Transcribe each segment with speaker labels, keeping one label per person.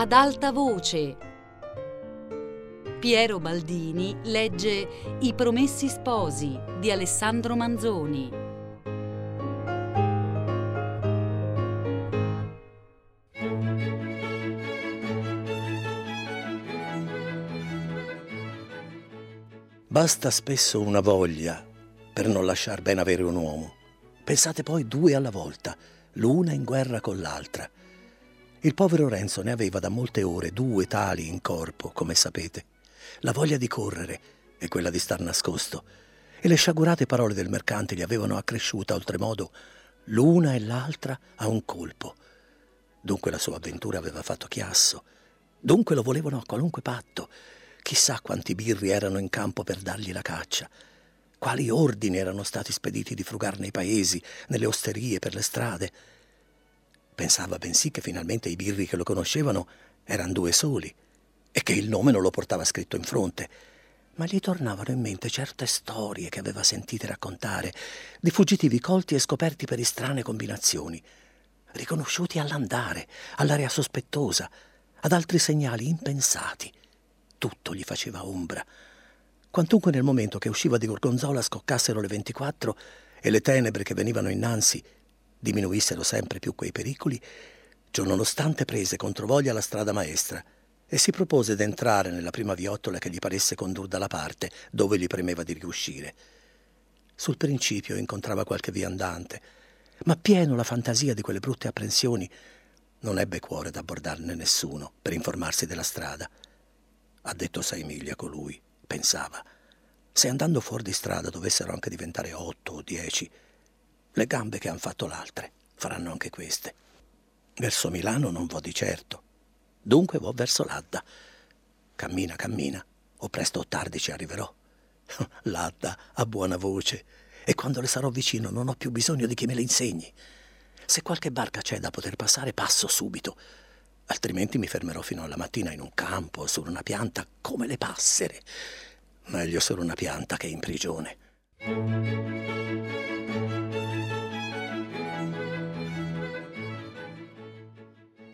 Speaker 1: Ad alta voce. Piero Baldini legge I Promessi Sposi di Alessandro Manzoni.
Speaker 2: Basta spesso una voglia per non lasciar ben avere un uomo. Pensate poi due alla volta, l'una in guerra con l'altra. Il povero Renzo ne aveva da molte ore due tali in corpo, come sapete. La voglia di correre e quella di star nascosto. E le sciagurate parole del mercante gli avevano accresciuta oltremodo l'una e l'altra a un colpo. Dunque la sua avventura aveva fatto chiasso. Dunque lo volevano a qualunque patto. Chissà quanti birri erano in campo per dargli la caccia. Quali ordini erano stati spediti di frugar nei paesi, nelle osterie, per le strade. Pensava bensì che finalmente i birri che lo conoscevano erano due soli e che il nome non lo portava scritto in fronte. Ma gli tornavano in mente certe storie che aveva sentite raccontare di fuggitivi colti e scoperti per strane combinazioni, riconosciuti all'andare, all'area sospettosa, ad altri segnali impensati. Tutto gli faceva ombra. Quantunque nel momento che usciva di Gorgonzola scoccassero le 24 e le tenebre che venivano innanzi diminuissero sempre più quei pericoli, ciononostante prese controvoglia la strada maestra e si propose d'entrare nella prima viottola che gli paresse condur dalla parte dove gli premeva di riuscire. Sul principio incontrava qualche viandante, ma pieno la fantasia di quelle brutte apprensioni, non ebbe cuore d'abbordarne nessuno per informarsi della strada. Ha detto sei miglia colui, pensava. Se andando fuori di strada dovessero anche diventare otto o dieci, le gambe che han fatto l'altre faranno anche queste. Verso Milano non vo di certo. Dunque vo verso l'Adda. Cammina, cammina, o presto o tardi ci arriverò. L'Adda ha buona voce e quando le sarò vicino non ho più bisogno di chi me le insegni. Se qualche barca c'è da poter passare, passo subito. Altrimenti mi fermerò fino alla mattina in un campo su una pianta come le passere. Meglio su una pianta che in prigione.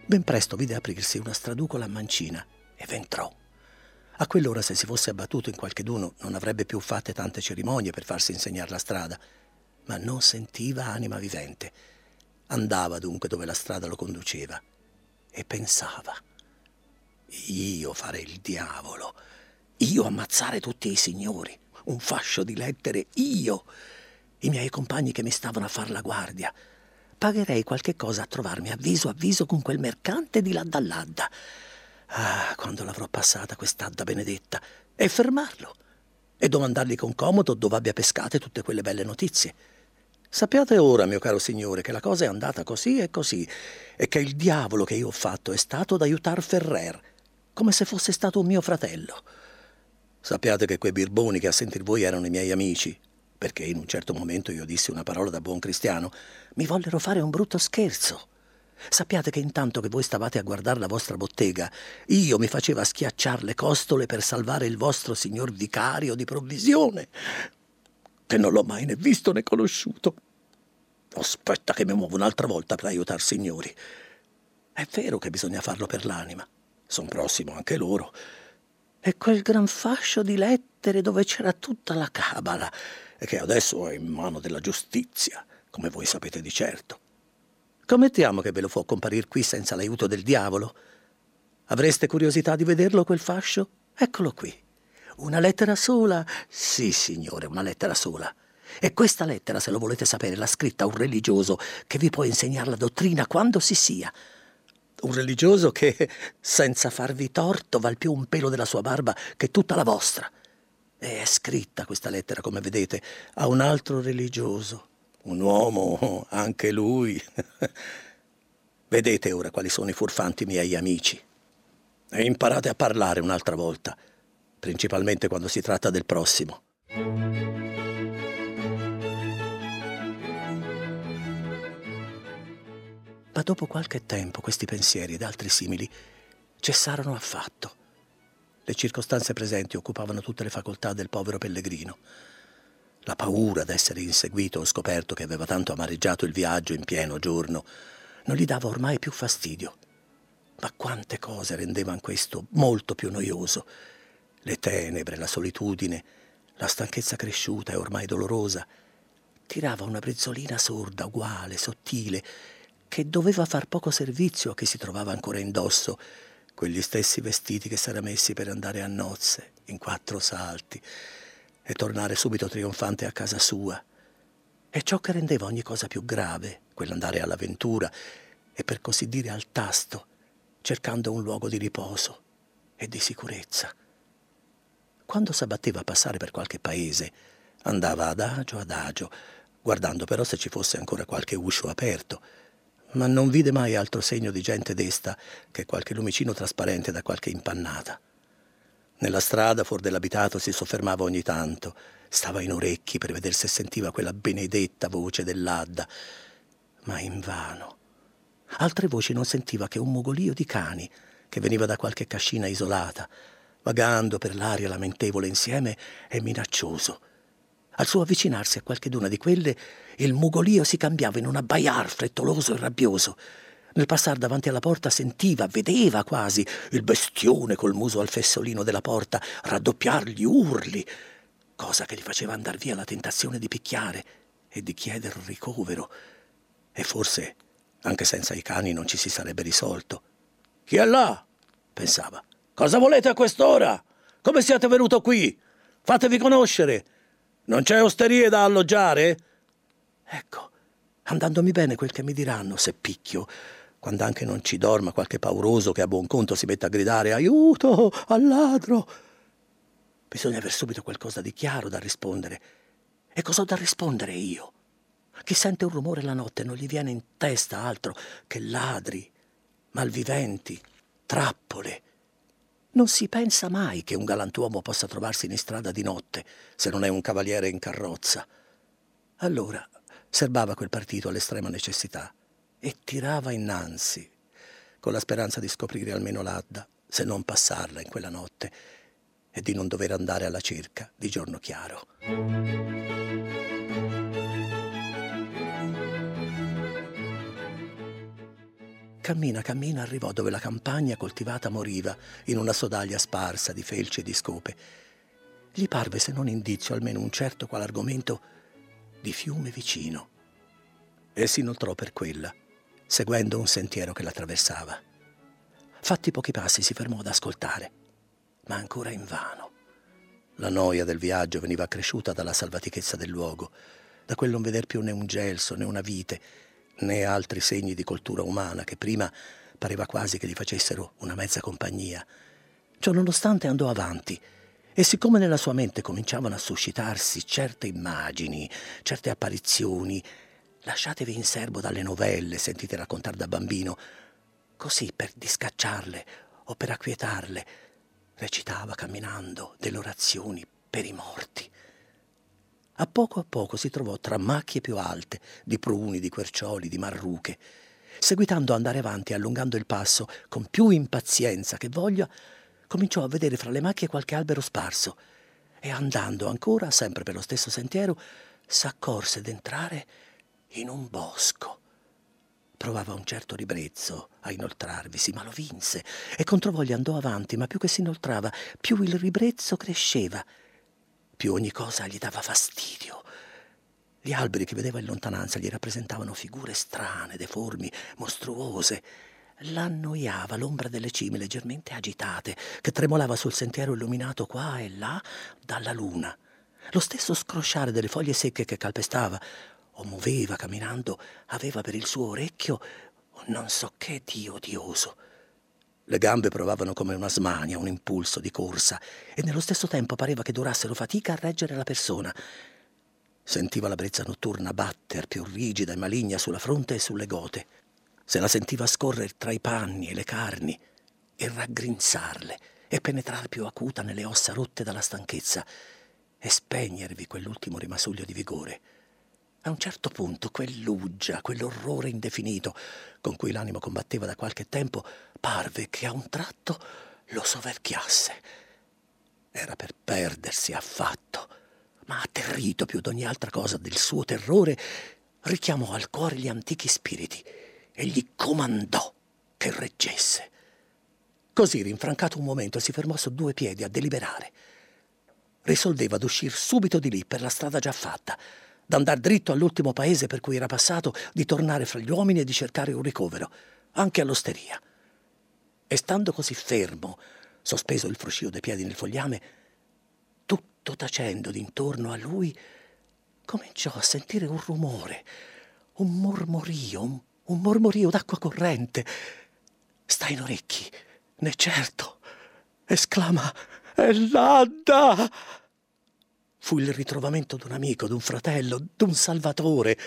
Speaker 2: Ben presto vide aprirsi una straducola mancina e v'entrò. A quell'ora se si fosse abbattuto in qualcheduno non avrebbe più fatte tante cerimonie per farsi insegnare la strada, ma non sentiva anima vivente. Andava dunque dove la strada lo conduceva e pensava. Io fare il diavolo, io ammazzare tutti i signori, un fascio di lettere, io, i miei compagni che mi stavano a far la guardia, pagherei qualche cosa a trovarmi a viso a viso con quel mercante di ladda all'adda. Ah, quando l'avrò passata quest'adda benedetta e fermarlo e domandargli con comodo dove abbia pescate tutte quelle belle notizie. Sappiate ora, mio caro signore, che la cosa è andata così e così e che il diavolo che io ho fatto è stato d'aiutar Ferrer, come se fosse stato un mio fratello. Sappiate che quei birboni che a sentir voi erano i miei amici, perché in un certo momento io dissi una parola da buon cristiano, mi vollero fare un brutto scherzo. Sappiate che intanto che voi stavate a guardare la vostra bottega, io mi faceva schiacciar le costole per salvare il vostro signor vicario di provvisione, che non l'ho mai né visto né conosciuto. Aspetta che mi muovo un'altra volta per aiutar signori. È vero che bisogna farlo per l'anima. Sono prossimo anche loro. E quel gran fascio di lettere dove c'era tutta la cabala e che adesso è in mano della giustizia, come voi sapete di certo. Commettiamo che ve lo può comparire qui senza l'aiuto del diavolo? Avreste curiosità di vederlo quel fascio? Eccolo qui. Una lettera sola? Sì, signore, una lettera sola. E questa lettera, se lo volete sapere, l'ha scritta un religioso che vi può insegnare la dottrina quando si sia. Un religioso che, senza farvi torto, val più un pelo della sua barba che tutta la vostra. E è scritta questa lettera, come vedete, a un altro religioso, un uomo, anche lui. vedete ora quali sono i furfanti miei amici. E imparate a parlare un'altra volta, principalmente quando si tratta del prossimo. Ma dopo qualche tempo questi pensieri ed altri simili cessarono affatto le circostanze presenti occupavano tutte le facoltà del povero pellegrino. La paura d'essere inseguito o scoperto che aveva tanto amareggiato il viaggio in pieno giorno non gli dava ormai più fastidio. Ma quante cose rendevano questo molto più noioso. Le tenebre, la solitudine, la stanchezza cresciuta e ormai dolorosa. Tirava una brezzolina sorda, uguale, sottile, che doveva far poco servizio a chi si trovava ancora indosso quegli stessi vestiti che s'era messi per andare a nozze, in quattro salti, e tornare subito trionfante a casa sua. E ciò che rendeva ogni cosa più grave, quell'andare all'avventura, e per così dire al tasto, cercando un luogo di riposo e di sicurezza. Quando s'abbatteva a passare per qualche paese, andava adagio adagio, guardando però se ci fosse ancora qualche uscio aperto, ma non vide mai altro segno di gente desta che qualche lumicino trasparente da qualche impannata. Nella strada fuori dell'abitato si soffermava ogni tanto, stava in orecchi per vedere se sentiva quella benedetta voce dell'Adda, ma invano. Altre voci non sentiva che un mugolio di cani che veniva da qualche cascina isolata, vagando per l'aria lamentevole insieme e minaccioso al suo avvicinarsi a qualcheduna di quelle, il mugolio si cambiava in un abbaiar frettoloso e rabbioso. Nel passare davanti alla porta sentiva, vedeva quasi il bestione col muso al fessolino della porta raddoppiar gli urli, cosa che gli faceva andar via la tentazione di picchiare e di chiedere ricovero. E forse, anche senza i cani, non ci si sarebbe risolto. Chi è là? pensava. Cosa volete a quest'ora? Come siete venuto qui? Fatevi conoscere. Non c'è osterie da alloggiare? Ecco, andandomi bene quel che mi diranno se picchio, quando anche non ci dorma qualche pauroso che a buon conto si mette a gridare aiuto al ladro. Bisogna aver subito qualcosa di chiaro da rispondere. E cosa ho da rispondere io? Chi sente un rumore la notte non gli viene in testa altro che ladri, malviventi, trappole non si pensa mai che un galantuomo possa trovarsi in strada di notte, se non è un cavaliere in carrozza. Allora serbava quel partito all'estrema necessità e tirava innanzi, con la speranza di scoprire almeno l'Adda, se non passarla in quella notte, e di non dover andare alla cerca di giorno chiaro. Cammina, cammina, arrivò dove la campagna coltivata moriva in una sodaglia sparsa di felci e di scope. Gli parve, se non indizio, almeno un certo qual argomento di fiume vicino. E si inoltrò per quella, seguendo un sentiero che l'attraversava. Fatti pochi passi si fermò ad ascoltare, ma ancora invano. La noia del viaggio veniva accresciuta dalla salvatichezza del luogo, da quel non veder più né un gelso né una vite, né altri segni di coltura umana che prima pareva quasi che gli facessero una mezza compagnia. Ciò nonostante andò avanti e siccome nella sua mente cominciavano a suscitarsi certe immagini, certe apparizioni, lasciatevi in serbo dalle novelle sentite raccontare da bambino, così per discacciarle o per acquietarle, recitava camminando delle orazioni per i morti. A poco a poco si trovò tra macchie più alte, di pruni, di quercioli, di marruche. Seguitando ad andare avanti e allungando il passo, con più impazienza che voglia, cominciò a vedere fra le macchie qualche albero sparso e andando ancora, sempre per lo stesso sentiero, s'accorse d'entrare in un bosco. Provava un certo ribrezzo a inoltrarvisi, ma lo vinse e contro voglia andò avanti, ma più che si inoltrava, più il ribrezzo cresceva più ogni cosa gli dava fastidio. Gli alberi che vedeva in lontananza gli rappresentavano figure strane, deformi, mostruose. L'annoiava l'ombra delle cime leggermente agitate, che tremolava sul sentiero illuminato qua e là dalla luna. Lo stesso scrosciare delle foglie secche che calpestava o muoveva camminando aveva per il suo orecchio non so che di odioso. Le gambe provavano come una smania, un impulso di corsa, e nello stesso tempo pareva che durassero fatica a reggere la persona. Sentiva la brezza notturna batter più rigida e maligna sulla fronte e sulle gote. Se la sentiva scorrere tra i panni e le carni e raggrinzarle e penetrar più acuta nelle ossa rotte dalla stanchezza e spegnervi quell'ultimo rimasuglio di vigore. A un certo punto quell'uggia, quell'orrore indefinito con cui l'animo combatteva da qualche tempo, parve che a un tratto lo soverchiasse. Era per perdersi affatto, ma atterrito più d'ogni altra cosa del suo terrore, richiamò al cuore gli antichi spiriti e gli comandò che reggesse. Così, rinfrancato un momento, si fermò su due piedi a deliberare. Risolveva d'uscir subito di lì per la strada già fatta, d'andar dritto all'ultimo paese per cui era passato, di tornare fra gli uomini e di cercare un ricovero, anche all'osteria. E stando così fermo, sospeso il fruscio dei piedi nel fogliame, tutto tacendo d'intorno a lui, cominciò a sentire un rumore, un mormorio, un, un mormorio d'acqua corrente. Sta in orecchi, ne certo. Esclama, è l'Adda! Fu il ritrovamento d'un amico, d'un fratello, d'un salvatore.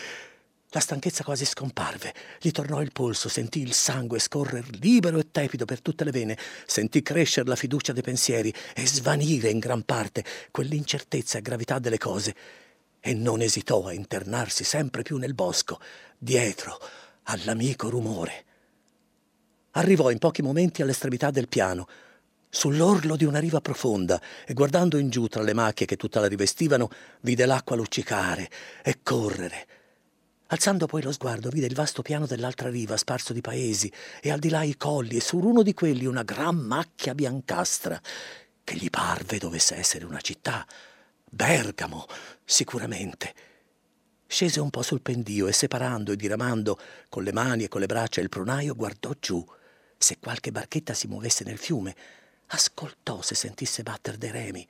Speaker 2: La stanchezza quasi scomparve, gli tornò il polso, sentì il sangue scorrer libero e tepido per tutte le vene, sentì crescere la fiducia dei pensieri e svanire in gran parte quell'incertezza e gravità delle cose, e non esitò a internarsi sempre più nel bosco, dietro all'amico rumore. Arrivò in pochi momenti all'estremità del piano, sull'orlo di una riva profonda, e guardando in giù tra le macchie che tutta la rivestivano, vide l'acqua luccicare e correre Alzando poi lo sguardo, vide il vasto piano dell'altra riva sparso di paesi e al di là i colli e su uno di quelli una gran macchia biancastra che gli parve dovesse essere una città. Bergamo, sicuramente. Scese un po' sul pendio e separando e diramando con le mani e con le braccia il pronaio, guardò giù se qualche barchetta si muovesse nel fiume, ascoltò se sentisse batter dei remi,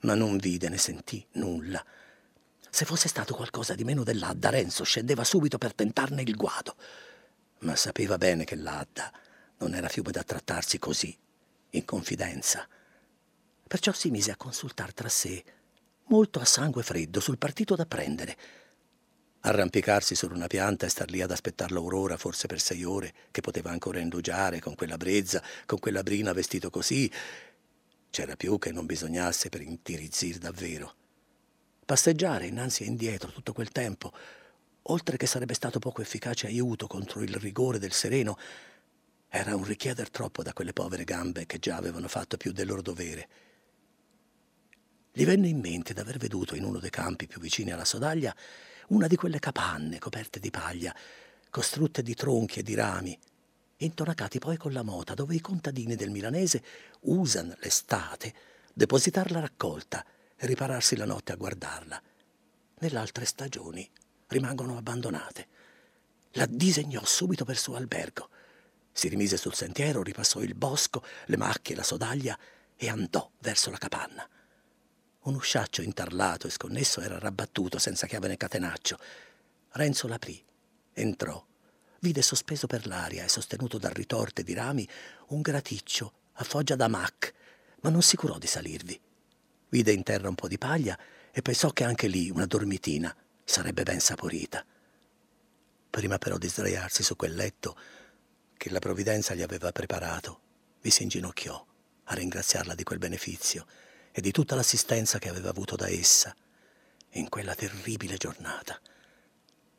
Speaker 2: ma non vide né sentì nulla. Se fosse stato qualcosa di meno dell'Adda, Renzo scendeva subito per tentarne il guado. Ma sapeva bene che l'Adda non era fiume da trattarsi così, in confidenza. Perciò si mise a consultar tra sé, molto a sangue freddo, sul partito da prendere. Arrampicarsi su una pianta e star lì ad aspettar l'aurora forse per sei ore, che poteva ancora indugiare con quella brezza, con quella brina vestito così. C'era più che non bisognasse per intirizzir davvero. Passeggiare innanzi e indietro tutto quel tempo, oltre che sarebbe stato poco efficace aiuto contro il rigore del sereno, era un richieder troppo da quelle povere gambe che già avevano fatto più del loro dovere. Gli venne in mente d'aver veduto in uno dei campi più vicini alla sodaglia una di quelle capanne coperte di paglia, costrutte di tronchi e di rami, intonacati poi con la mota, dove i contadini del milanese usano l'estate depositar la raccolta e ripararsi la notte a guardarla. Nelle altre stagioni rimangono abbandonate. La disegnò subito per suo albergo. Si rimise sul sentiero, ripassò il bosco, le macchie, la sodaglia e andò verso la capanna. Un usciaccio intarlato e sconnesso era rabbattuto senza chiave né catenaccio. Renzo l'aprì, entrò, vide sospeso per l'aria e sostenuto da ritorte di rami un graticcio a foggia da mac, ma non si curò di salirvi. Vide in terra un po' di paglia e pensò che anche lì una dormitina sarebbe ben saporita. Prima però di sdraiarsi su quel letto che la provvidenza gli aveva preparato, vi si inginocchiò a ringraziarla di quel beneficio e di tutta l'assistenza che aveva avuto da essa in quella terribile giornata.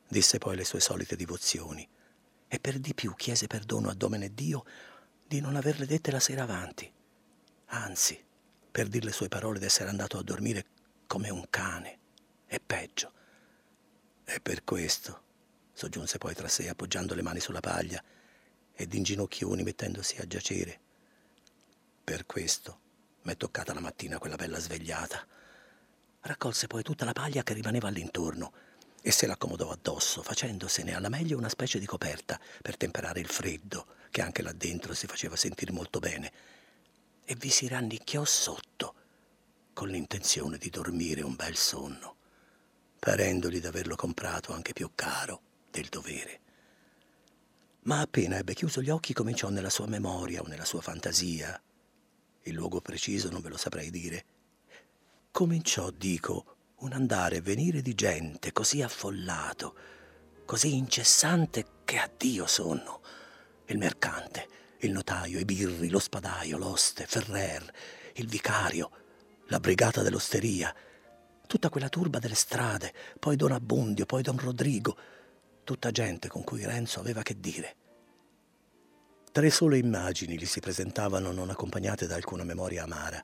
Speaker 2: Disse poi le sue solite divozioni e per di più chiese perdono a Domene Dio di non averle dette la sera avanti. Anzi, per dir le sue parole d'essere andato a dormire come un cane, e peggio. E per questo, soggiunse poi tra sé appoggiando le mani sulla paglia ed in ginocchioni mettendosi a giacere. Per questo m'è toccata la mattina quella bella svegliata. Raccolse poi tutta la paglia che rimaneva all'intorno e se l'accomodò addosso, facendosene alla meglio una specie di coperta per temperare il freddo, che anche là dentro si faceva sentire molto bene e vi si rannicchiò sotto con l'intenzione di dormire un bel sonno, parendogli d'averlo comprato anche più caro del dovere. Ma appena ebbe chiuso gli occhi cominciò nella sua memoria o nella sua fantasia, il luogo preciso non ve lo saprei dire, cominciò, dico, un andare e venire di gente così affollato, così incessante che addio sonno. Il mercante, il notaio, i birri, lo spadaio, l'oste, Ferrer, il vicario, la brigata dell'osteria, tutta quella turba delle strade, poi Don Abbundio, poi Don Rodrigo, tutta gente con cui Renzo aveva che dire. Tre sole immagini gli si presentavano non accompagnate da alcuna memoria amara,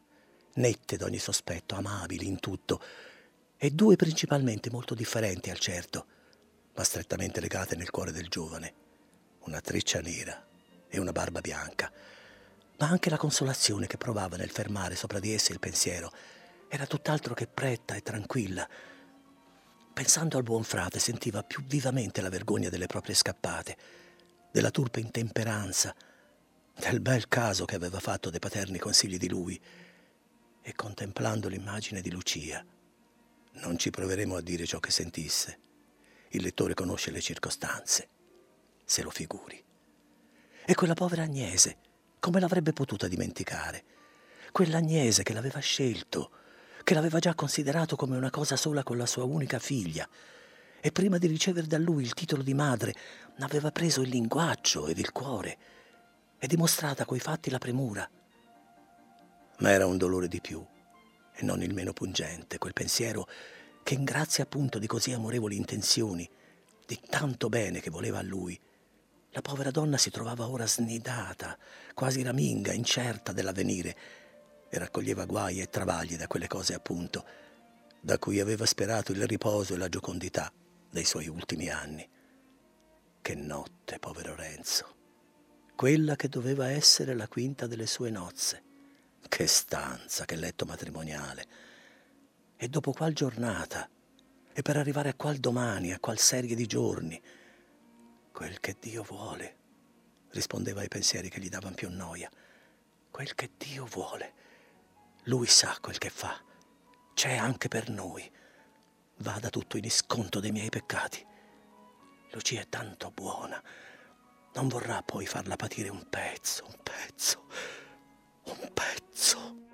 Speaker 2: nette d'ogni sospetto, amabili in tutto, e due principalmente molto differenti al certo, ma strettamente legate nel cuore del giovane, una treccia nera e una barba bianca. ma anche la consolazione che provava nel fermare sopra di esse il pensiero era tutt'altro che pretta e tranquilla. Pensando al buon frate sentiva più vivamente la vergogna delle proprie scappate, della turpe intemperanza, del bel caso che aveva fatto dei paterni consigli di lui, e contemplando l'immagine di Lucia, non ci proveremo a dire ciò che sentisse. Il lettore conosce le circostanze, se lo figuri. E quella povera Agnese, come l'avrebbe potuta dimenticare? Quell'Agnese che l'aveva scelto, che l'aveva già considerato come una cosa sola con la sua unica figlia, e prima di ricevere da lui il titolo di madre, n'aveva preso il linguaggio ed il cuore, e dimostrata coi fatti la premura. Ma era un dolore di più, e non il meno pungente, quel pensiero che in grazia appunto di così amorevoli intenzioni, di tanto bene che voleva a lui, la povera donna si trovava ora snidata, quasi raminga, incerta dell'avvenire, e raccoglieva guai e travagli da quelle cose appunto, da cui aveva sperato il riposo e la giocondità dei suoi ultimi anni. Che notte, povero Renzo! Quella che doveva essere la quinta delle sue nozze. Che stanza, che letto matrimoniale! E dopo qual giornata? E per arrivare a qual domani, a qual serie di giorni? Quel che Dio vuole, rispondeva ai pensieri che gli davano più noia. Quel che Dio vuole. Lui sa quel che fa. C'è anche per noi. Vada tutto in isconto dei miei peccati. Lucia è tanto buona. Non vorrà poi farla patire un pezzo, un pezzo, un pezzo.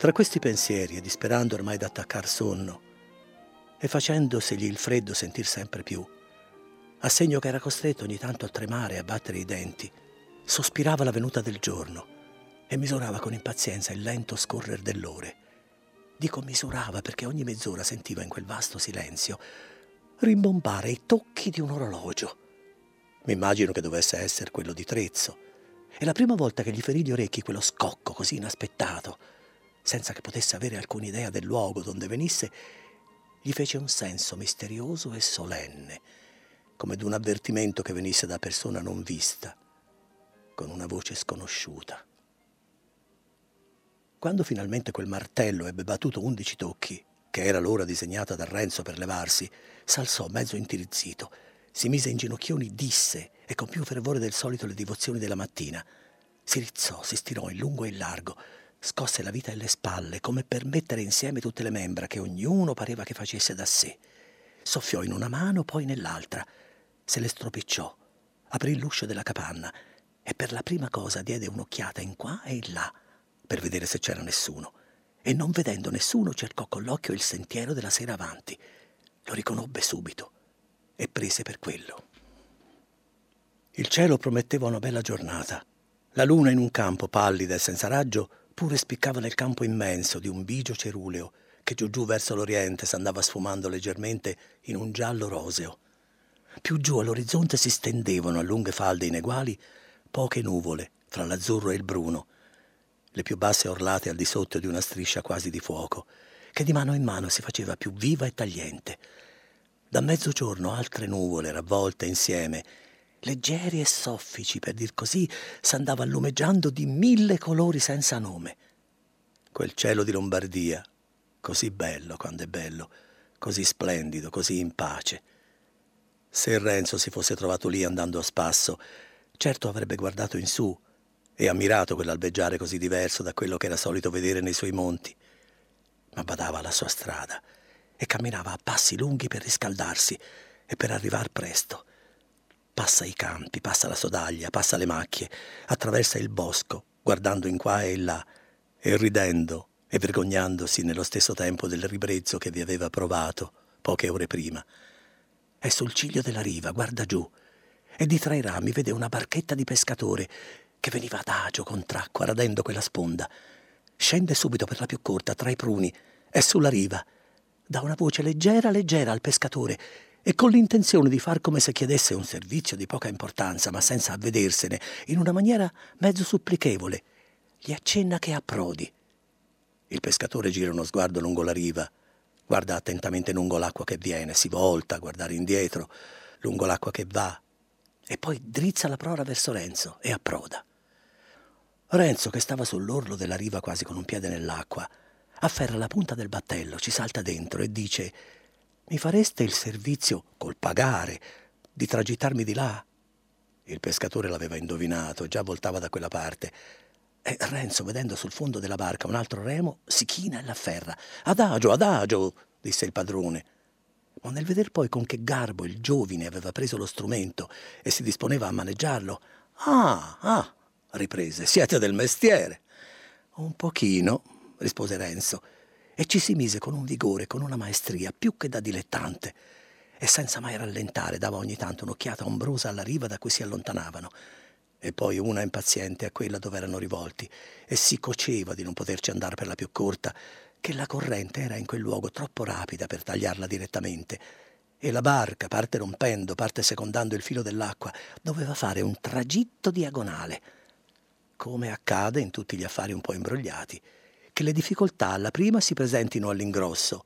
Speaker 2: Tra questi pensieri e disperando ormai d'attaccar sonno e facendosegli il freddo sentir sempre più, a segno che era costretto ogni tanto a tremare e a battere i denti, sospirava la venuta del giorno e misurava con impazienza il lento scorrere dell'ore. Dico misurava perché ogni mezz'ora sentiva in quel vasto silenzio rimbombare i tocchi di un orologio. Mi immagino che dovesse essere quello di Trezzo. E la prima volta che gli ferì gli orecchi quello scocco così inaspettato, senza che potesse avere alcuna idea del luogo donde venisse, gli fece un senso misterioso e solenne, come d'un avvertimento che venisse da persona non vista, con una voce sconosciuta. Quando finalmente quel martello ebbe battuto undici tocchi, che era l'ora disegnata da Renzo per levarsi, s'alzò mezzo intirizzito, si mise in ginocchioni, disse, e con più fervore del solito le divozioni della mattina, si rizzò, si stirò in lungo e in largo, scosse la vita alle spalle come per mettere insieme tutte le membra che ognuno pareva che facesse da sé. Soffiò in una mano, poi nell'altra, se le stropicciò, aprì l'uscio della capanna e per la prima cosa diede un'occhiata in qua e in là per vedere se c'era nessuno. E non vedendo nessuno cercò con l'occhio il sentiero della sera avanti. Lo riconobbe subito e prese per quello. Il cielo prometteva una bella giornata. La luna in un campo pallida e senza raggio pure spiccava nel campo immenso di un bigio ceruleo che giù giù verso l'oriente s'andava sfumando leggermente in un giallo roseo. Più giù all'orizzonte si stendevano a lunghe falde ineguali poche nuvole fra l'azzurro e il bruno, le più basse orlate al di sotto di una striscia quasi di fuoco, che di mano in mano si faceva più viva e tagliente. Da mezzogiorno altre nuvole ravvolte insieme leggeri e soffici, per dir così, s'andava lumeggiando di mille colori senza nome. Quel cielo di Lombardia, così bello quando è bello, così splendido, così in pace. Se Renzo si fosse trovato lì andando a spasso, certo avrebbe guardato in su e ammirato quell'albeggiare così diverso da quello che era solito vedere nei suoi monti. Ma badava alla sua strada e camminava a passi lunghi per riscaldarsi e per arrivar presto. Passa i campi, passa la sodaglia, passa le macchie, attraversa il bosco, guardando in qua e in là, e ridendo e vergognandosi nello stesso tempo del ribrezzo che vi aveva provato poche ore prima. È sul ciglio della riva, guarda giù, e di tra i rami vede una barchetta di pescatore che veniva adagio contracqua radendo quella sponda. Scende subito per la più corta, tra i pruni, è sulla riva. Dà una voce leggera, leggera al pescatore e con l'intenzione di far come se chiedesse un servizio di poca importanza, ma senza avvedersene, in una maniera mezzo supplichevole, gli accenna che approdi. Il pescatore gira uno sguardo lungo la riva, guarda attentamente lungo l'acqua che viene, si volta a guardare indietro, lungo l'acqua che va, e poi drizza la prora verso Renzo e approda. Renzo, che stava sull'orlo della riva quasi con un piede nell'acqua, afferra la punta del battello, ci salta dentro e dice mi fareste il servizio, col pagare, di tragittarmi di là? Il pescatore l'aveva indovinato, già voltava da quella parte. E Renzo, vedendo sul fondo della barca un altro remo, si china e l'afferra. Adagio, adagio, disse il padrone. Ma nel veder poi con che garbo il giovine aveva preso lo strumento e si disponeva a maneggiarlo, ah, ah, riprese, siete del mestiere. Un pochino, rispose Renzo e ci si mise con un vigore, con una maestria più che da dilettante, e senza mai rallentare dava ogni tanto un'occhiata ombrosa alla riva da cui si allontanavano, e poi una impaziente a quella dove erano rivolti, e si coceva di non poterci andare per la più corta, che la corrente era in quel luogo troppo rapida per tagliarla direttamente, e la barca, parte rompendo, parte secondando il filo dell'acqua, doveva fare un tragitto diagonale, come accade in tutti gli affari un po' imbrogliati che le difficoltà alla prima si presentino all'ingrosso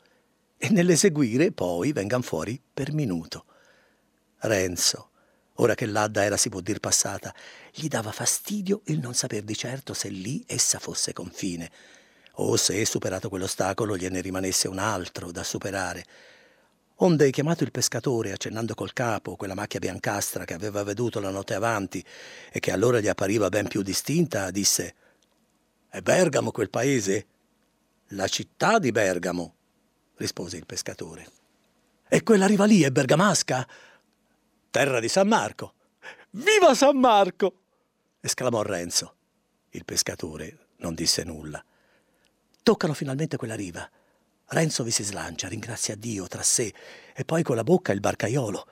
Speaker 2: e nell'eseguire poi vengano fuori per minuto. Renzo, ora che l'Adda era si può dir passata, gli dava fastidio il non saper di certo se lì essa fosse confine, o se, superato quell'ostacolo, gliene rimanesse un altro da superare. Onde, chiamato il pescatore, accennando col capo quella macchia biancastra che aveva veduto la notte avanti e che allora gli appariva ben più distinta, disse è Bergamo quel paese? La città di Bergamo, rispose il pescatore. E quella riva lì è bergamasca? Terra di San Marco. Viva San Marco! esclamò Renzo. Il pescatore non disse nulla. Toccano finalmente quella riva. Renzo vi si slancia, ringrazia Dio tra sé e poi con la bocca il barcaiolo.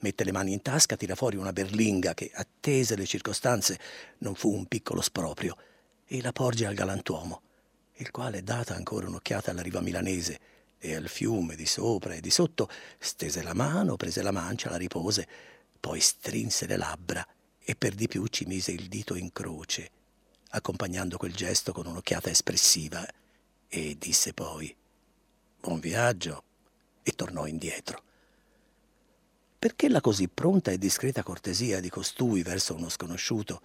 Speaker 2: Mette le mani in tasca, tira fuori una berlinga che, attese le circostanze, non fu un piccolo sproprio e la porge al galantuomo, il quale, data ancora un'occhiata alla riva milanese e al fiume di sopra e di sotto, stese la mano, prese la mancia, la ripose, poi strinse le labbra e per di più ci mise il dito in croce, accompagnando quel gesto con un'occhiata espressiva, e disse poi Buon viaggio e tornò indietro. Perché la così pronta e discreta cortesia di costui verso uno sconosciuto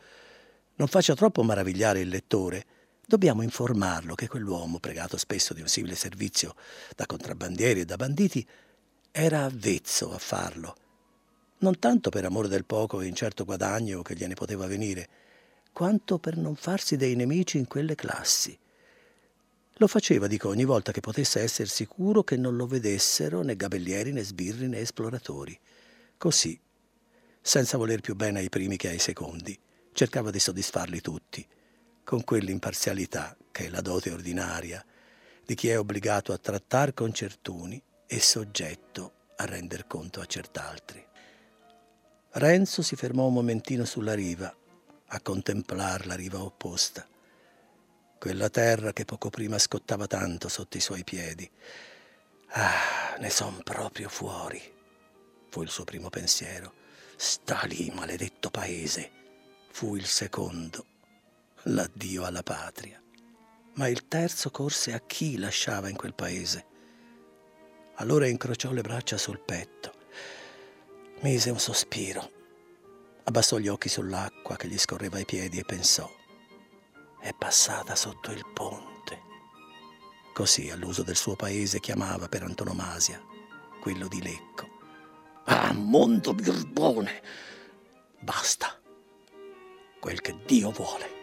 Speaker 2: non faccia troppo maravigliare il lettore, dobbiamo informarlo che quell'uomo, pregato spesso di un simile servizio da contrabbandieri e da banditi, era avvezzo a farlo, non tanto per amore del poco e incerto guadagno che gliene poteva venire, quanto per non farsi dei nemici in quelle classi. Lo faceva, dico, ogni volta che potesse essere sicuro che non lo vedessero né gabellieri né sbirri né esploratori. Così, senza voler più bene ai primi che ai secondi cercava di soddisfarli tutti, con quell'imparzialità che è la dote ordinaria di chi è obbligato a trattare con certuni e soggetto a render conto a cert'altri. Renzo si fermò un momentino sulla riva, a contemplar la riva opposta, quella terra che poco prima scottava tanto sotto i suoi piedi. Ah, ne son proprio fuori, fu il suo primo pensiero. Sta lì, maledetto paese fu il secondo, l'addio alla patria. Ma il terzo corse a chi lasciava in quel paese. Allora incrociò le braccia sul petto, mise un sospiro, abbassò gli occhi sull'acqua che gli scorreva ai piedi e pensò, è passata sotto il ponte. Così all'uso del suo paese chiamava per antonomasia quello di Lecco. Ah, mondo birbone! Basta quel che Dio vuole.